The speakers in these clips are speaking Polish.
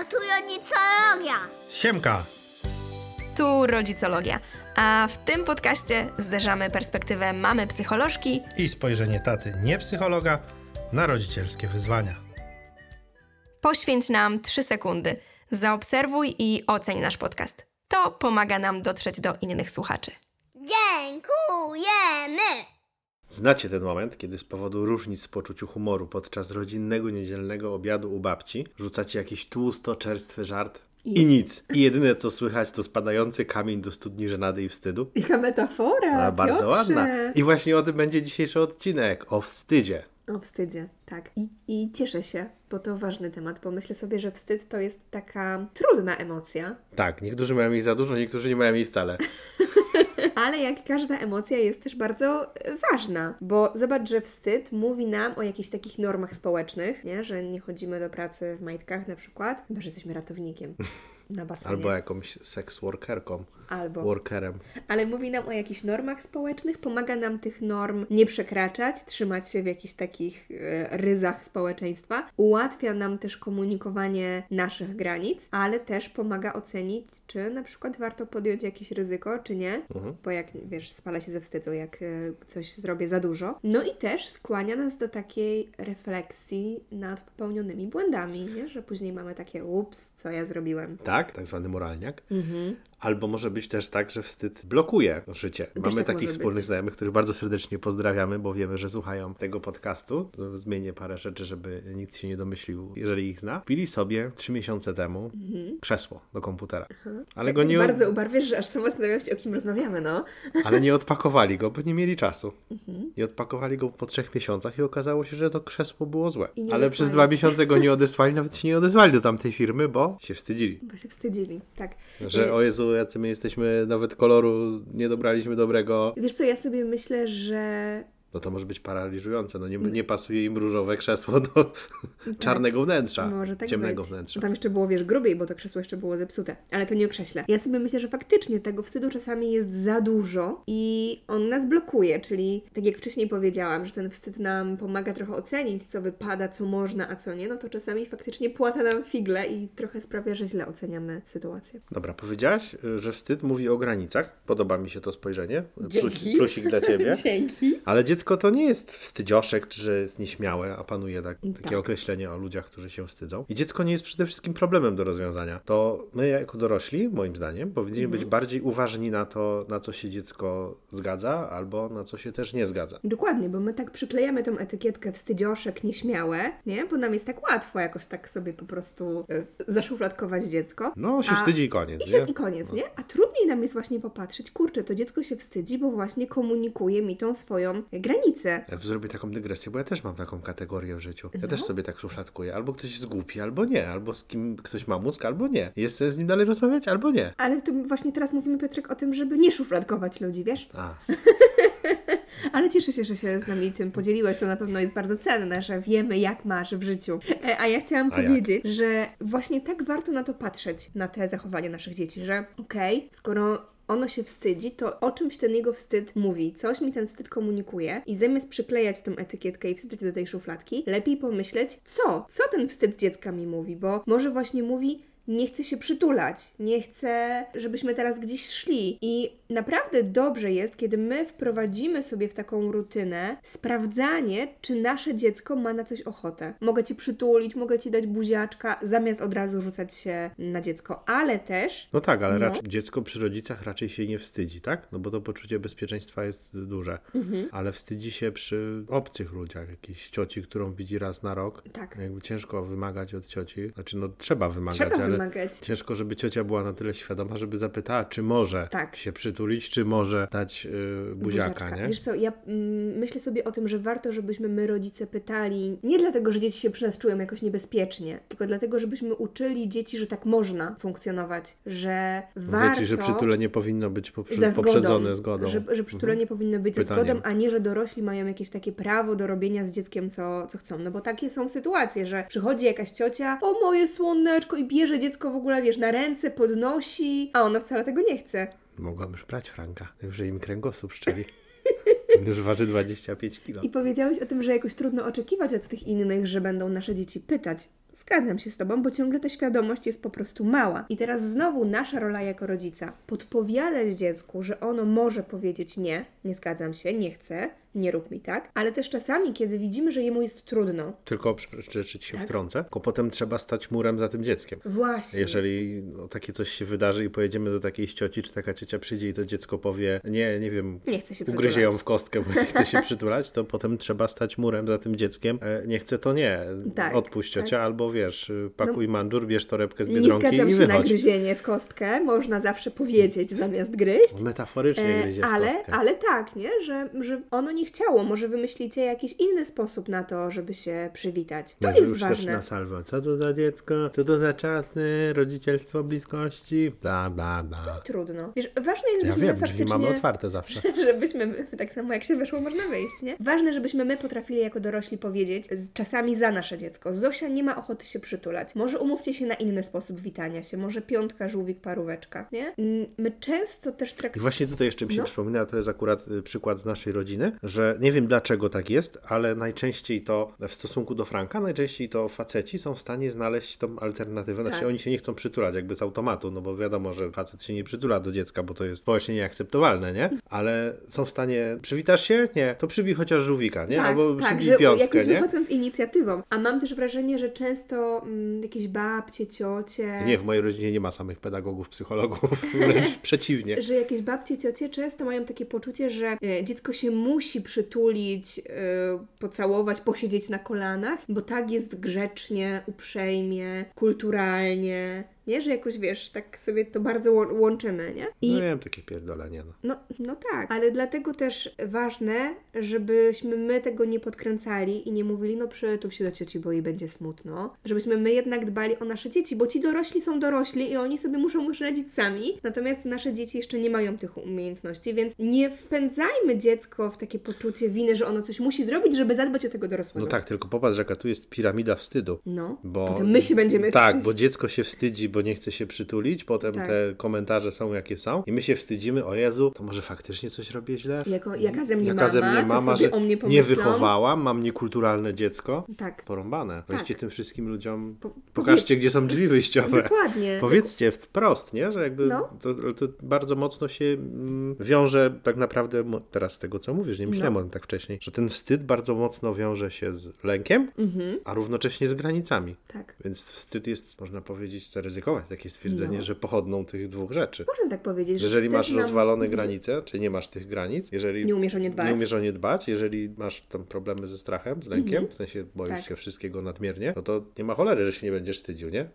Halo, tu rodzicologia. Siemka! Tu rodzicologia. A w tym podcaście zderzamy perspektywę mamy psycholożki I spojrzenie taty, nie psychologa, na rodzicielskie wyzwania. Poświęć nam 3 sekundy. Zaobserwuj i oceń nasz podcast. To pomaga nam dotrzeć do innych słuchaczy. Dziękujemy. Znacie ten moment, kiedy z powodu różnic w poczuciu humoru podczas rodzinnego niedzielnego obiadu u babci rzucacie jakiś tłusto, czerstwy żart i, nic. I jedyne co słychać to spadający kamień do studni żenady i wstydu? Jaka metafora! A, bardzo Piotrze. ładna. I właśnie o tym będzie dzisiejszy odcinek, o wstydzie. O wstydzie, tak. I, I cieszę się, bo to ważny temat, bo myślę sobie, że wstyd to jest taka trudna emocja, Tak, niektórzy mają jej za dużo, niektórzy nie mają jej wcale. ale jak każda emocja jest też bardzo e, ważna, bo zobacz, że wstyd mówi nam o jakichś takich normach społecznych, nie? że nie chodzimy do pracy w majtkach na przykład, chyba, że jesteśmy ratownikiem na basenie. Albo jakąś seks workerką, Albo. workerem. Ale mówi nam o jakichś normach społecznych, pomaga nam tych norm nie przekraczać, trzymać się w jakichś takich e, ryzach społeczeństwa. Ułatwia nam też komunikowanie naszych granic, ale też pomaga ocenić, czy na przykład warto podjąć jakieś ryzyko, czy nie. Mhm. Bo jak wiesz, spala się ze wstydu, jak e, coś zrobię za dużo. No i też skłania nas do takiej refleksji nad popełnionymi błędami, nie? że później mamy takie ups, co ja zrobiłem. Tak, tak zwany moralniak. Mhm. Albo może być też tak, że wstyd blokuje życie. Mamy tak takich wspólnych być. znajomych, których bardzo serdecznie pozdrawiamy, bo wiemy, że słuchają tego podcastu. Zmienię parę rzeczy, żeby nikt się nie domyślił, jeżeli ich zna. Pili sobie trzy miesiące temu krzesło do komputera. Ale Tak, go nie, bardzo ubarwiasz, że aż sama zastanawiam się, o kim rozmawiamy, no. ale nie odpakowali go, bo nie mieli czasu. Mhm. Nie odpakowali go po trzech miesiącach i okazało się, że to krzesło było złe. I Ale odesłali. przez dwa miesiące go nie odesłali, nawet się nie odezwali do tamtej firmy, bo się wstydzili. Bo się wstydzili, tak. Że Y, o Jezu, jacy my jesteśmy, nawet koloru nie dobraliśmy dobrego. Wiesz co, ja sobie myślę, że No to może być paraliżujące. No nie, nie pasuje im różowe krzesło do czarnego wnętrza, może tak ciemnego być. wnętrza. Tam jeszcze było, wiesz, grubiej, bo to krzesło jeszcze było zepsute. Ale to nie o krześle. Ja sobie myślę, że faktycznie tego wstydu czasami jest za dużo i on nas blokuje, czyli tak jak wcześniej powiedziałam, że ten wstyd nam pomaga trochę ocenić, co wypada, co można, a co nie, no to czasami faktycznie płata nam figle i trochę sprawia, że źle oceniamy sytuację. Dobra, powiedziałaś, że wstyd mówi o granicach. Podoba mi się to spojrzenie. Dzięki. plusik dla ciebie. Dzięki. Ale dziecko to nie jest wstydzioszek, czy że jest nieśmiałe, a panuje tak, takie Tak. określenie o ludziach, którzy się wstydzą. I dziecko nie jest przede wszystkim problemem do rozwiązania. To my jako dorośli, moim zdaniem, powinniśmy Mhm. być bardziej uważni na to, na co się dziecko zgadza, albo na co się też nie zgadza. Dokładnie, bo my tak przyklejamy tą etykietkę wstydzioszek, nieśmiałe, nie? Bo nam jest tak łatwo jakoś tak sobie po prostu y, zaszufladkować dziecko. No, się A- wstydzi i koniec, I, się, nie? I koniec, nie? A trudniej nam jest właśnie popatrzeć, kurczę, to dziecko się wstydzi, bo właśnie komunikuje mi tą swoją granicę. Ja tu zrobię taką dygresję, bo ja też mam taką kategorię w życiu. Ja No. też sobie tak szufladkuję. Albo ktoś jest głupi, albo nie. Albo z kim ktoś ma mózg, albo nie. Jest z nim dalej rozmawiać, albo nie. Ale to właśnie teraz mówimy, Piotrek, o tym, żeby nie szufladkować ludzi, wiesz? A, Ale cieszę się, że się z nami tym podzieliłeś. To na pewno jest bardzo cenne, że wiemy, jak masz w życiu. E, A ja chciałam A jak? powiedzieć, że właśnie tak warto na to patrzeć, na te zachowania naszych dzieci, że okej, skoro ono się wstydzi, to o czymś ten jego wstyd mówi, coś mi ten wstyd komunikuje i zamiast przyklejać tą etykietkę i wsadzać do tej szufladki, lepiej pomyśleć, co? Co ten wstyd dziecka mi mówi, bo może właśnie mówi, nie chcę się przytulać, nie chcę, żebyśmy teraz gdzieś szli. I naprawdę dobrze jest, kiedy my wprowadzimy sobie w taką rutynę sprawdzanie, czy nasze dziecko ma na coś ochotę. Mogę ci przytulić, mogę ci dać buziaczka, zamiast od razu rzucać się na dziecko, ale też. no tak, ale No. raczej dziecko przy rodzicach raczej się nie wstydzi, tak? No bo to poczucie bezpieczeństwa jest duże. Mhm. Ale wstydzi się przy obcych ludziach. Jakiejś cioci, którą widzi raz na rok. Tak. Jakby ciężko wymagać od cioci. Znaczy, no trzeba wymagać, Trzeba ale ciężko, żeby ciocia była na tyle świadoma, żeby zapytała, czy może Tak. się przytulić, czy może dać yy, buziaka, nie? Wiesz co, ja mm, myślę sobie o tym, że warto, żebyśmy my rodzice pytali, nie dlatego, że dzieci się przy nas czują jakoś niebezpiecznie, tylko dlatego, żebyśmy uczyli dzieci, że tak można funkcjonować, że warto... Wiecie, że przytulenie powinno być poprze- poprzedzone zgodą. Że, że przytulenie powinno być Pytaniem. zgodą, a nie, że dorośli mają jakieś takie prawo do robienia z dzieckiem, co, co chcą. No bo takie są sytuacje, że przychodzi jakaś ciocia, o moje słoneczko i bierze dziecko w ogóle, wiesz, na ręce, podnosi, a ona wcale tego nie chce. Mogłam już brać Franka, że im kręgosłup szczeli. Już waży 25 kilo. I powiedziałeś o tym, że jakoś trudno oczekiwać od tych innych, że będą nasze dzieci pytać Zgadzam się z Tobą, bo ciągle ta świadomość jest po prostu mała. I teraz znowu nasza rola jako rodzica podpowiadać dziecku, że ono może powiedzieć nie, nie zgadzam się, nie chcę, nie rób mi tak, ale też czasami, kiedy widzimy, że jemu jest trudno. Tylko ci się Tak. wtrącę, tylko potem trzeba stać murem za tym dzieckiem. Właśnie. Jeżeli no, takie coś się wydarzy i pojedziemy do takiej cioci, czy taka ciocia przyjdzie i to dziecko powie, nie, nie wiem, Nie chce się ugryzie ją przytulać. w kostkę, bo nie chce się przytulać, to potem trzeba stać murem za tym dzieckiem. E, Nie chce to nie. Tak, Odpuść ciocia, tak. albo wiesz, y, pakuj mandur, bierz torebkę z Nie Biedronki zgadzam i się na wychodź. gryzienie w kostkę, można zawsze powiedzieć zamiast gryźć. Metaforycznie E, gryzie w ale, kostkę. ale tak, nie? Że, że ono nie chciało. Może wymyślicie jakiś inny sposób na to, żeby się przywitać. To No, jest już też ważne. na salwę. Co to za dziecko? Co to za czasy? Rodzicielstwo bliskości? Bla, bla, bla. Trudno. Wiesz, ważne jest, Ja żebyśmy wiem, drzwi faktycznie... mamy otwarte zawsze. żebyśmy my, tak samo jak się weszło, można wyjść, nie? Ważne, żebyśmy my potrafili jako dorośli powiedzieć czasami za nasze dziecko. Zosia nie ma ochoty się przytulać. Może umówcie się na inny sposób witania się. Może piątka, żółwik, paróweczka, nie? Mm, My często też I traktujemy... właśnie tutaj jeszcze mi się No. przypomina, to jest akurat y, przykład z naszej rodziny, że nie wiem dlaczego tak jest, ale najczęściej to w stosunku do Franka, najczęściej to faceci są w stanie znaleźć tą alternatywę. Znaczy Tak. oni się nie chcą przytulać jakby z automatu, no bo wiadomo, że facet się nie przytula do dziecka, bo to jest społecznie nieakceptowalne, nie? Ale są w stanie, przywitasz się? Nie, to przybij chociaż żółwika, nie? Tak, Albo tak, przybij że piątkę, jakoś nie? wychodzą z inicjatywą. A mam też wrażenie, że często mm, jakieś babcie, ciocie... Nie, w mojej rodzinie nie ma samych pedagogów, psychologów, wręcz przeciwnie. że jakieś babcie, ciocie często mają takie poczucie, że e, dziecko się musi przytulić, e, pocałować, posiedzieć na kolanach, bo tak jest grzecznie, uprzejmie, kulturalnie, nie? Że jakoś, wiesz, tak sobie to bardzo łą- łączymy, nie? I No wiem, takie pierdolenie, no. no, no tak, ale dlatego też ważne, żebyśmy my tego nie podkręcali i nie mówili, no przytul się do cioci, bo jej będzie smutno. Żebyśmy my jednak dbali o nasze dzieci, bo ci dorośli są dorośli i oni sobie muszą już radzić sami, natomiast nasze dzieci jeszcze nie mają tych umiejętności, więc nie wpędzajmy dziecko w takie poczucie winy, że ono coś musi zrobić, żeby zadbać o tego dorosłego. No tak, tylko popatrz, jaka tu jest piramida wstydu. No, Bo, potem my się będziemy Tak, wstydzić. bo dziecko się wstydzi, bo nie chce się przytulić, potem Tak. te komentarze są jakie są i my się wstydzimy, o Jezu, to może faktycznie coś robię źle? Jako, jaka ze mnie Jaka mama, ze mnie mama, że nie wychowałam, mam niekulturalne dziecko. Tak. Porąbane. Weźcie tym wszystkim ludziom, Po- pokażcie, gdzie są drzwi wyjściowe. Dokładnie. Powiedzcie wprost, nie? Że jakby No. to, to bardzo mocno się mm, wiąże tak naprawdę, teraz z tego co mówisz, nie myślałem No. o tym tak wcześniej, że ten wstyd bardzo mocno wiąże się z lękiem, Mhm, a równocześnie z granicami. tak. Więc wstyd jest, można powiedzieć, zaryzykować takie stwierdzenie, No. że pochodną tych dwóch rzeczy. Można tak powiedzieć, że Jeżeli wstyd masz nam- Mhm. rozwalone granice, czy nie masz tych granic, jeżeli Nie umiesz o nie dbać. nie umiesz o nie dbać, jeżeli masz tam problemy ze strachem, z lękiem, w sensie boisz Tak. się wszystkiego nadmiernie, no to nie ma cholery, że się nie będziesz wstydził, nie?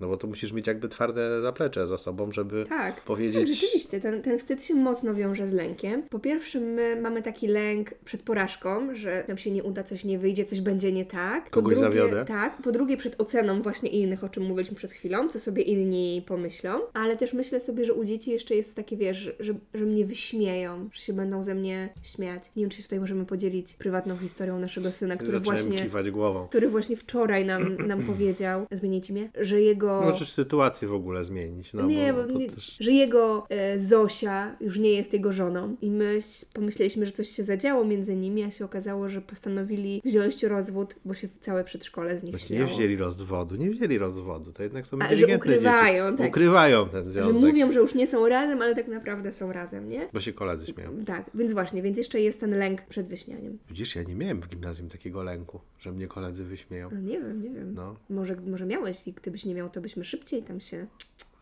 No bo to musisz mieć jakby twarde zaplecze za sobą, żeby Mhm. Tak, powiedzieć... tak, rzeczywiście. Ten, ten wstyd się mocno wiąże z lękiem. Po pierwsze, my mamy taki lęk przed porażką, że nam się nie uda, coś nie wyjdzie, coś będzie nie tak. Po Kogoś drugie, zawiodę. Tak. Po drugie, przed oceną właśnie innych, o czym mówiliśmy przed chwilą, co sobie inni pomyślą. Ale też myślę sobie, że u dzieci jeszcze jest takie, wiesz, że, że, mnie wyśmieją, że się będą ze mnie śmiać. Nie wiem, czy tutaj możemy podzielić prywatną historią naszego syna, który Zacząłem właśnie... kiwać głową. Który właśnie wczoraj nam, nam powiedział, zmienicie mnie, że jego... Możesz sytuację w ogóle zmienić. No, nie, bo nie, też... że jego e, Zosia już nie jest jego żoną. I my pomyśleliśmy, że coś się zadziało między nimi, a się okazało, że postanowili wziąć rozwód, bo się całe przedszkole z nich Właśnie nie wzięli rozwodu, nie wzięli rozwodu, to jednak są A, że ukrywają, dzieci. tak. Ukrywają ten Że związek, mówią, że już nie są razem, ale tak naprawdę są razem, nie? bo się koledzy śmieją. Tak, więc właśnie, więc jeszcze jest ten lęk przed wyśmianiem. Widzisz, ja nie miałem w gimnazjum takiego lęku, że mnie koledzy wyśmieją. No nie wiem, nie wiem. No. Może, może miałeś i gdybyś nie miał, to byśmy szybciej tam się...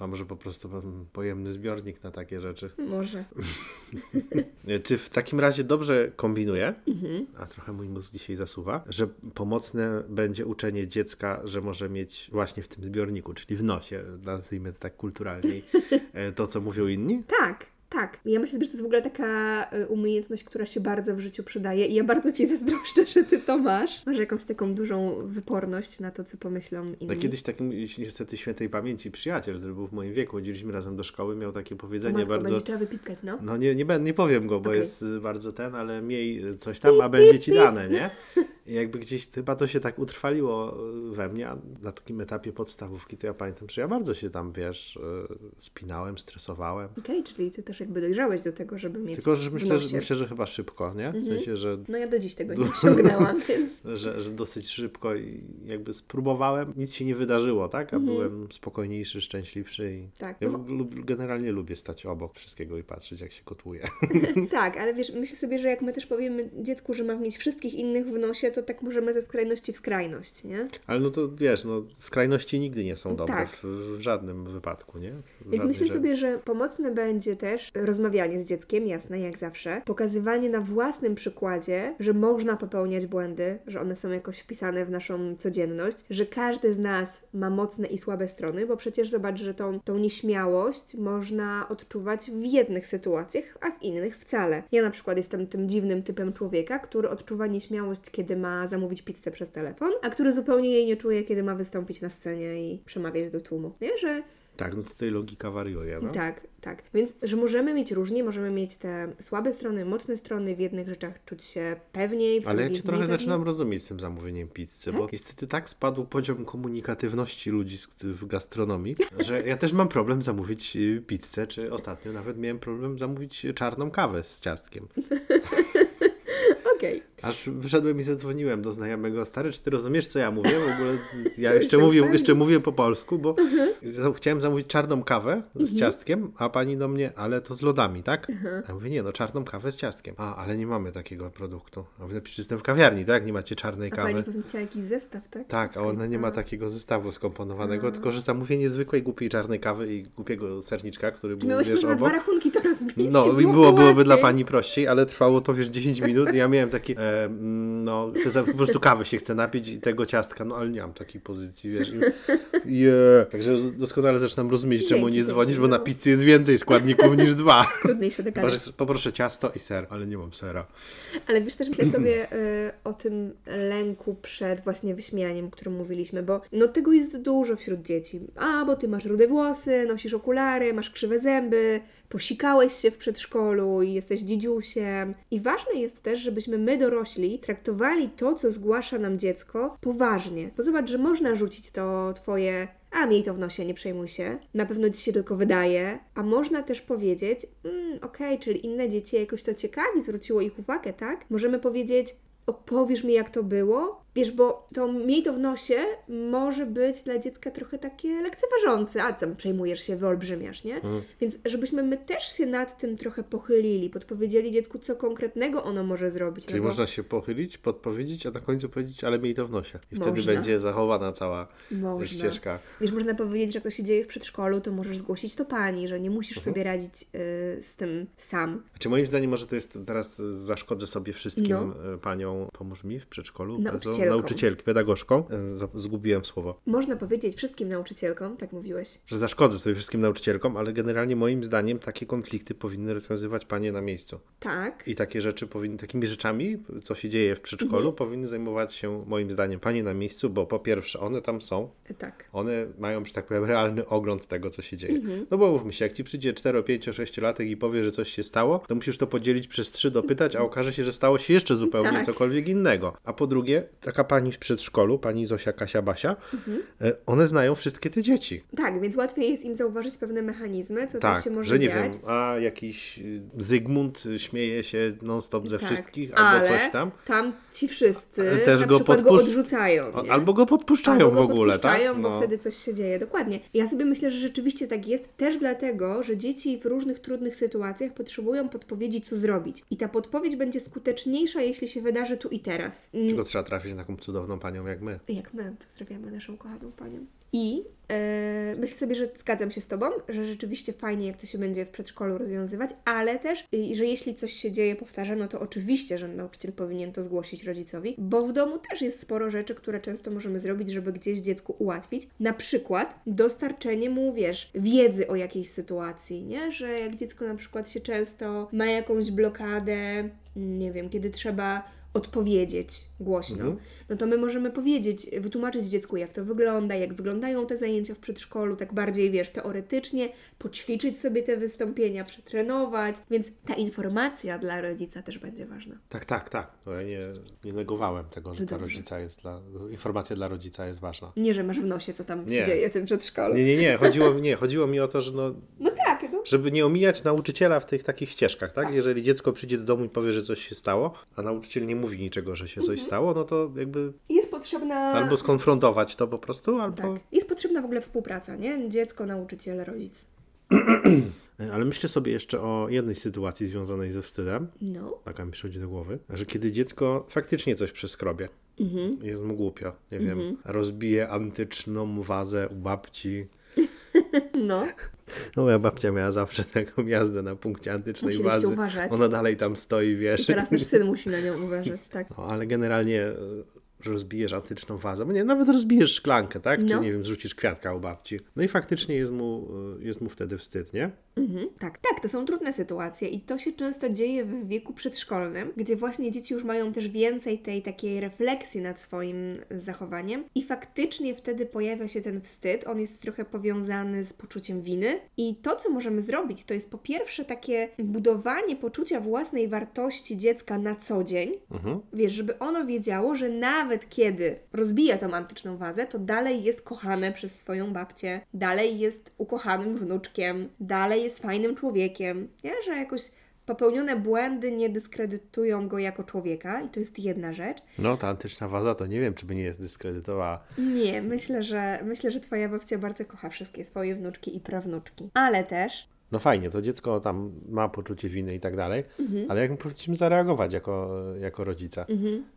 A może po prostu mam pojemny zbiornik na takie rzeczy. Może. Czy w takim razie dobrze kombinuję, Mhm. a trochę mój mózg dzisiaj zasuwa, że pomocne będzie uczenie dziecka, że może mieć właśnie w tym zbiorniku, czyli w nosie, nazwijmy to tak kulturalniej, e, to co mówią inni? Tak, tak. Ja myślę, że to jest w ogóle taka y, umiejętność, która się bardzo w życiu przydaje i ja bardzo Ci zazdroszczę, że Ty to masz. Masz jakąś taką dużą wyporność na to, co pomyślą inni. No kiedyś taki mój, niestety świętej pamięci przyjaciel, który był w moim wieku, chodziliśmy razem do szkoły, miał takie powiedzenie matko, bardzo... będzie trzeba wypipkać, no. No nie, nie, nie powiem go, bo Okej. jest bardzo ten, ale miej coś tam, a będzie ci dane, nie? Jakby gdzieś chyba to się tak utrwaliło we mnie, a na takim etapie podstawówki to ja pamiętam, że ja bardzo się tam, wiesz, e, spinałem, stresowałem. Okej, czyli ty też jakby dojrzałeś do tego, żeby mieć Tylko, że myślę, że, myślę, że chyba szybko, nie? W sensie, że No ja do dziś tego nie osiągnęłam, więc... że, że dosyć szybko i jakby spróbowałem, nic się nie wydarzyło, tak? A Mhm. byłem spokojniejszy, szczęśliwszy i Tak, ja no generalnie lubię stać obok wszystkiego i patrzeć, jak się gotuje. Tak, ale wiesz, myślę sobie, że jak my też powiemy dziecku, że ma mieć wszystkich innych w nosie, to tak możemy ze skrajności w skrajność, nie? Ale no to wiesz, no skrajności nigdy nie są dobre Tak. w, w żadnym wypadku, nie? W Więc myślę sobie, że pomocne będzie też rozmawianie z dzieckiem, jasne, jak zawsze, pokazywanie na własnym przykładzie, że można popełniać błędy, że one są jakoś wpisane w naszą codzienność, że każdy z nas ma mocne i słabe strony, bo przecież zobacz, że tą, tą nieśmiałość można odczuwać w jednych sytuacjach, a w innych wcale. Ja na przykład jestem tym dziwnym typem człowieka, który odczuwa nieśmiałość, kiedy ma zamówić pizzę przez telefon, a który zupełnie jej nie czuje, kiedy ma wystąpić na scenie i przemawiać do tłumu. Nie, że Tak, no tutaj logika wariuje, no. tak, tak. Więc, że możemy mieć różnie, możemy mieć te słabe strony, mocne strony, w jednych rzeczach czuć się pewniej, w Ale ja cię trochę mniej pewnie. zaczynam rozumieć z tym zamówieniem pizzy, bo niestety tak spadł poziom komunikatywności ludzi w gastronomii, że ja też mam problem zamówić y, pizzę, czy ostatnio nawet miałem problem zamówić czarną kawę z ciastkiem. Okej. Aż wyszedłem i zadzwoniłem do znajomego, stary, czy ty rozumiesz, co ja mówię? W ogóle ja jeszcze mówię, jeszcze mówię po polsku, bo Mhm. chciałem zamówić czarną kawę z ciastkiem, a pani do mnie, ale to z lodami, tak? Mhm. Ja mówię, nie, no czarną kawę z ciastkiem. A, ale nie mamy takiego produktu. A mówię, przecież jestem w kawiarni, tak? Nie macie czarnej A kawy. pani pewnie chciała jakiś zestaw, tak? Tak, a ona nie ma takiego zestawu skomponowanego, tylko że zamówienie zwykłej głupiej czarnej kawy i głupiego serniczka, który był, miałeś wiesz, na dwa obok. rachunki to rozbić? No, i Byłoby było, byłoby dla pani prościej, ale trwało to, wiesz, 10 minut i ja miałem taki, e, mm, no, chcę po prostu kawy się chcę napić i tego ciastka, no ale nie mam takiej pozycji, wiesz. I, je. Także doskonale zaczynam rozumieć, czemu nie dzwonisz, bo na pizzy jest więcej składników niż dwa. Trudniej się dogadać. Poproszę, ciasto i ser, ale nie mam sera. Ale wiesz, też myślę sobie y, o tym lęku przed właśnie wyśmianiem, o którym mówiliśmy, bo no tego jest dużo wśród dzieci. A, bo ty masz rude włosy, nosisz okulary, masz krzywe zęby, posikałeś się w przedszkolu i jesteś dzidziusiem. I ważne jest też, żebyśmy my dorośli traktowali to, co zgłasza nam dziecko, poważnie. Bo zobacz, że można rzucić to twoje a miej to w nosie, nie przejmuj się. Na pewno ci się tylko wydaje. A można też powiedzieć, mm, okej, czyli inne dzieci jakoś to ciekawi, zwróciło ich uwagę, tak? Możemy powiedzieć, opowiesz mi jak to było? Wiesz, bo to miej to w nosie może być dla dziecka trochę takie lekceważące. A co, przejmujesz się, wyolbrzymiasz, nie? Więc żebyśmy my też się nad tym trochę pochylili, podpowiedzieli dziecku, co konkretnego ono może zrobić. Czyli no bo- można się pochylić, podpowiedzieć, a na końcu powiedzieć, ale miej to w nosie. I wtedy Można. będzie zachowana cała Można. ścieżka. Wiesz, można powiedzieć, że jak to się dzieje w przedszkolu, to możesz zgłosić to pani, że nie musisz Mhm. sobie radzić y, z tym sam. Czy moim zdaniem może to jest teraz zaszkodzę sobie wszystkim No. e, panią, pomóż mi w przedszkolu, Nauczycielkom. To nauczycielki, pedagogzką, E, zgubiłem słowo, Można powiedzieć wszystkim nauczycielkom, tak mówiłeś. że zaszkodzę sobie wszystkim nauczycielkom, ale generalnie moim zdaniem takie konflikty powinny rozwiązywać panie na miejscu. Tak. I takie rzeczy powinny, takimi rzeczami, co się dzieje w przedszkolu, Mhm. powinny zajmować się moim zdaniem panie na miejscu, bo po pierwsze one tam są, Tak. one mają, że tak powiem, realny ogląd tego, co się dzieje. Mhm. No bo mówmy się, jak ci przyjdzie 4, 5, 6 latek i powie, że coś się stało, to musisz to podzielić przez 3, dopytać, a okaże się, że stało się jeszcze zupełnie Tak. cokolwiek innego. A po drugie, taka pani w przedszkolu, pani Zosia, Kasia, Basia, Mhm. e, one znają wszystkie te dzieci. Tak, więc łatwiej jest im zauważyć pewne mechanizmy, co tam Tak, się może że nie dziać. wiem, a jakiś y, Zygmunt śmieje się non-stop ze Tak, wszystkich, albo coś tam. Tam ci wszyscy Też na go przykład go podpusz- odrzucają. Nie? Albo go podpuszczają Albo w go ogóle, tak? podpuszczają, bo No. wtedy coś się dzieje. Dokładnie. Ja sobie myślę, że rzeczywiście tak jest też dlatego, że dzieci w różnych trudnych sytuacjach potrzebują podpowiedzi, co zrobić. I ta podpowiedź będzie skuteczniejsza, jeśli się wydarzy tu i teraz. Mm, Tylko trzeba trafić na taką cudowną panią jak my. Jak my pozdrawiamy naszą kochaną panią. I e, myślę sobie, że zgadzam się z Tobą, że rzeczywiście fajnie, jak to się będzie w przedszkolu rozwiązywać, ale też, y, że jeśli coś się dzieje, powtarza, no to oczywiście, że nauczyciel powinien to zgłosić rodzicowi, bo w domu też jest sporo rzeczy, które często możemy zrobić, żeby gdzieś dziecku ułatwić. Na przykład dostarczenie mu, wiesz, wiedzy o jakiejś sytuacji, nie? Że jak dziecko na przykład się często ma jakąś blokadę, nie wiem, kiedy trzeba odpowiedzieć głośno, Mhm. no to my możemy powiedzieć, wytłumaczyć dziecku, jak to wygląda, jak wyglądają te zajęcia w przedszkolu, tak bardziej, wiesz, teoretycznie, poćwiczyć sobie te wystąpienia, przetrenować, więc ta informacja dla rodzica też będzie ważna. Tak, tak, tak. To ja nie, nie negowałem tego, że To ta dobrze. rodzica jest dla, informacja dla rodzica jest ważna. Nie, że masz w nosie, co tam Nie. się dzieje w tym przedszkolu. Nie, nie, nie. Chodziło, nie, chodziło mi o to, że no, No tak, no. żeby nie omijać nauczyciela w tych takich ścieżkach, tak? Jeżeli dziecko przyjdzie do domu i powie, że coś się stało, a nauczyciel nie mówi niczego, że się coś Mhm. stało, no to jakby Jest potrzebna... albo skonfrontować to po prostu, albo... Tak. Jest potrzebna w ogóle współpraca, nie? Dziecko, nauczyciel, rodzic. Ale myślę sobie jeszcze o jednej sytuacji związanej ze wstydem. No. Taka mi przychodzi do głowy, że kiedy dziecko faktycznie coś przeskrobie, Mhm. jest mu głupio, nie wiem, rozbije antyczną wazę u babci. No. No, moja babcia miała zawsze taką jazdę na punkcie antycznej Musieliście wazy. uważać. Ona dalej tam stoi, wiesz. I teraz też syn musi na nią uważać, tak. No, ale generalnie rozbijesz antyczną wazę, bo nie, nawet rozbijesz szklankę, tak? Czy No. nie wiem, zrzucisz kwiatka u babci. No i faktycznie jest mu, e, jest mu wtedy wstyd, nie? Mhm, tak, tak, to są trudne sytuacje i to się często dzieje w wieku przedszkolnym, gdzie właśnie dzieci już mają też więcej tej takiej refleksji nad swoim zachowaniem i faktycznie wtedy pojawia się ten wstyd, on jest trochę powiązany z poczuciem winy i to, co możemy zrobić, to jest po pierwsze takie budowanie poczucia własnej wartości dziecka na co dzień, Mhm. Wiesz, żeby ono wiedziało, że nawet kiedy rozbija tą antyczną wazę, to dalej jest kochane przez swoją babcię, dalej jest ukochanym wnuczkiem, dalej jest fajnym człowiekiem, nie? że jakoś popełnione błędy nie dyskredytują go jako człowieka i to jest jedna rzecz. No, ta antyczna waza to nie wiem, czy by nie jest dyskredytowała. Nie, myślę, że myślę, że twoja babcia bardzo kocha wszystkie swoje wnuczki i prawnuczki. Ale też No fajnie, to dziecko tam ma poczucie winy i tak dalej, Mhm. ale jak my powinniśmy zareagować jako, jako rodzice?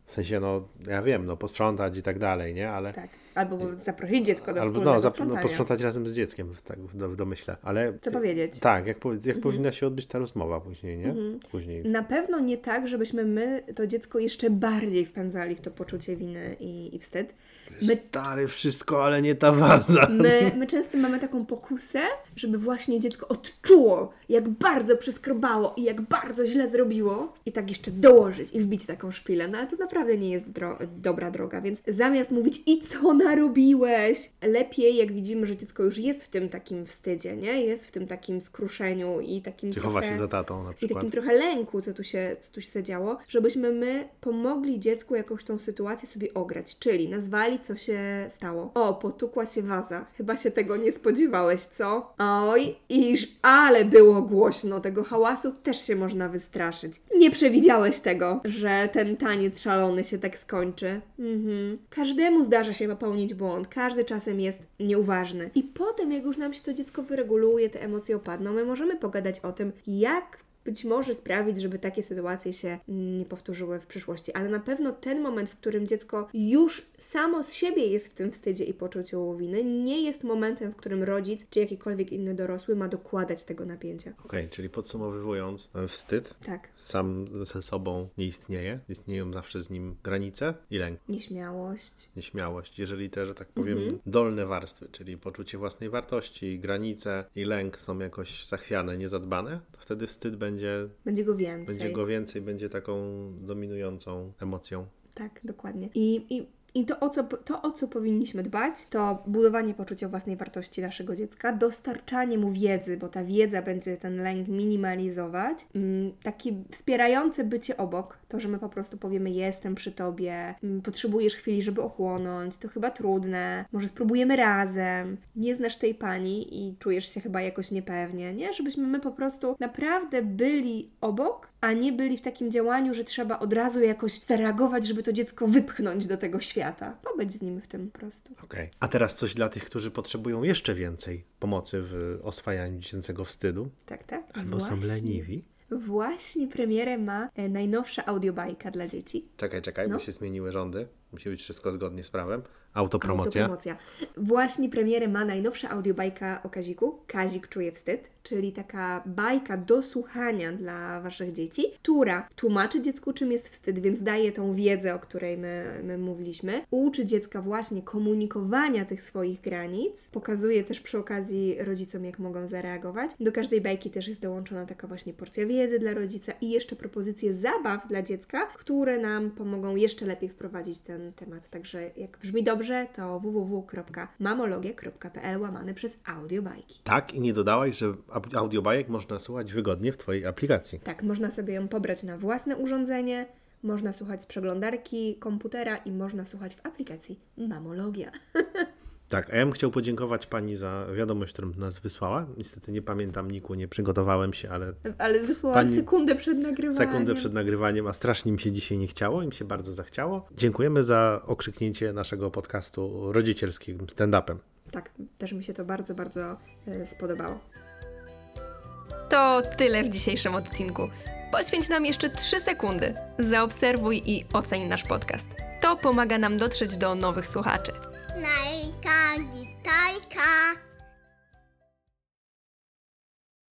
W sensie, no, ja wiem, no, posprzątać i tak dalej, nie? Ale... tak, albo zaprosić dziecko do Albo no, zap- no, posprzątać razem z dzieckiem w, tak, w, do- w domyśle. Ale Co powiedzieć? Tak, jak, jak powinna się odbyć ta rozmowa później, nie? Później. Na pewno nie tak, żebyśmy my to dziecko jeszcze bardziej wpędzali w to poczucie winy i, i wstyd. My, Stary, wszystko, ale nie ta waza. my, my często mamy taką pokusę, żeby właśnie dziecko odczuło, jak bardzo przeskrobało i jak bardzo źle zrobiło i tak jeszcze dołożyć i wbić taką szpilę. No ale to naprawdę nie jest dro- dobra droga, więc zamiast mówić i co narobiłeś, lepiej jak widzimy, że dziecko już jest w tym takim wstydzie, nie? Jest w tym takim skruszeniu i takim Czy chowa się za tatą na i przykład. takim trochę lęku, co tu, się, co tu się zadziało, żebyśmy my pomogli dziecku jakąś tą sytuację sobie ograć, czyli nazwali, co się stało. O, potukła się waza. Chyba się tego nie spodziewałeś, co? Oj, iż, ale było głośno. Tego hałasu też się można wystraszyć. Nie przewidziałeś tego, że ten taniec szalony się tak skończy. Mhm. Każdemu zdarza się popełnić błąd. Każdy czasem jest nieuważny. I potem, jak już nam się to dziecko wyreguluje, te emocje opadną, my możemy pogadać o tym, jak być może sprawić, żeby takie sytuacje się mm, nie powtórzyły w przyszłości, ale na pewno ten moment, w którym dziecko już samo z siebie jest w tym wstydzie i poczuciu winy, nie jest momentem, w którym rodzic czy jakikolwiek inny dorosły ma dokładać tego napięcia. Okej, czyli podsumowując, e, wstyd Tak, sam ze sobą nie istnieje. Istnieją zawsze z nim granice i lęk. nieśmiałość. Nieśmiałość, jeżeli te, że tak powiem, Mhm. dolne warstwy, czyli poczucie własnej wartości, granice i lęk są jakoś zachwiane, niezadbane, to wtedy wstyd będzie, Będzie go więcej. będzie go więcej, będzie taką dominującą emocją. Tak, dokładnie. I, i, i to, o co, to, o co powinniśmy dbać, to budowanie poczucia własnej wartości naszego dziecka, dostarczanie mu wiedzy, bo ta wiedza będzie ten lęk minimalizować, mm, taki wspierający bycie obok, to, że my po prostu powiemy jestem przy tobie, mm, potrzebujesz chwili, żeby ochłonąć, to chyba trudne, może spróbujemy razem, nie znasz tej pani i czujesz się chyba jakoś niepewnie, nie? Żebyśmy my po prostu naprawdę byli obok, a nie byli w takim działaniu, że trzeba od razu jakoś zareagować, żeby to dziecko wypchnąć do tego świata. Pobyć z nim w tym po prostu. Okej. A teraz coś dla tych, którzy potrzebują jeszcze więcej pomocy w oswajaniu dziecięcego wstydu, Tak, tak? albo są Właśnie- leniwi. Właśnie premierę ma e, najnowsza audiobajka dla dzieci. Czekaj, czekaj, No. bo się zmieniły rządy. Musi być wszystko zgodnie z prawem. Autopromocja. Autopromocja. Właśnie premierę ma najnowsza audiobajka o Kaziku. Kazik czuje wstyd, czyli taka bajka do słuchania dla Waszych dzieci, która tłumaczy dziecku, czym jest wstyd, więc daje tą wiedzę, o której my, my mówiliśmy. Uczy dziecka właśnie komunikowania tych swoich granic. Pokazuje też przy okazji rodzicom, jak mogą zareagować. Do każdej bajki też jest dołączona taka właśnie porcja wiedzy dla rodzica i jeszcze propozycje zabaw dla dziecka, które nam pomogą jeszcze lepiej wprowadzić ten temat. Także jak brzmi dobrze, to www.mamologia.pl łamane przez audiobajki. Tak, i nie dodałaś, że au- audiobajek można słuchać wygodnie w Twojej aplikacji. Tak, można sobie ją pobrać na własne urządzenie, można słuchać z przeglądarki komputera i można słuchać w aplikacji Mamologia. Tak, a ja bym chciał podziękować Pani za wiadomość, którą nas wysłała. Niestety nie pamiętam Niku, nie przygotowałem się, ale Ale wysłałam Pani- sekundę przed nagrywaniem. sekundę przed nagrywaniem, a strasznie mi się dzisiaj nie chciało, im się bardzo zachciało. Dziękujemy za okrzyknięcie naszego podcastu rodzicielskim stand-upem. Tak, też mi się to bardzo, bardzo e, spodobało. To tyle w dzisiejszym odcinku. Poświęć nam jeszcze 3 sekundy. Zaobserwuj i oceń nasz podcast. To pomaga nam dotrzeć do nowych słuchaczy. Najka, gitajka.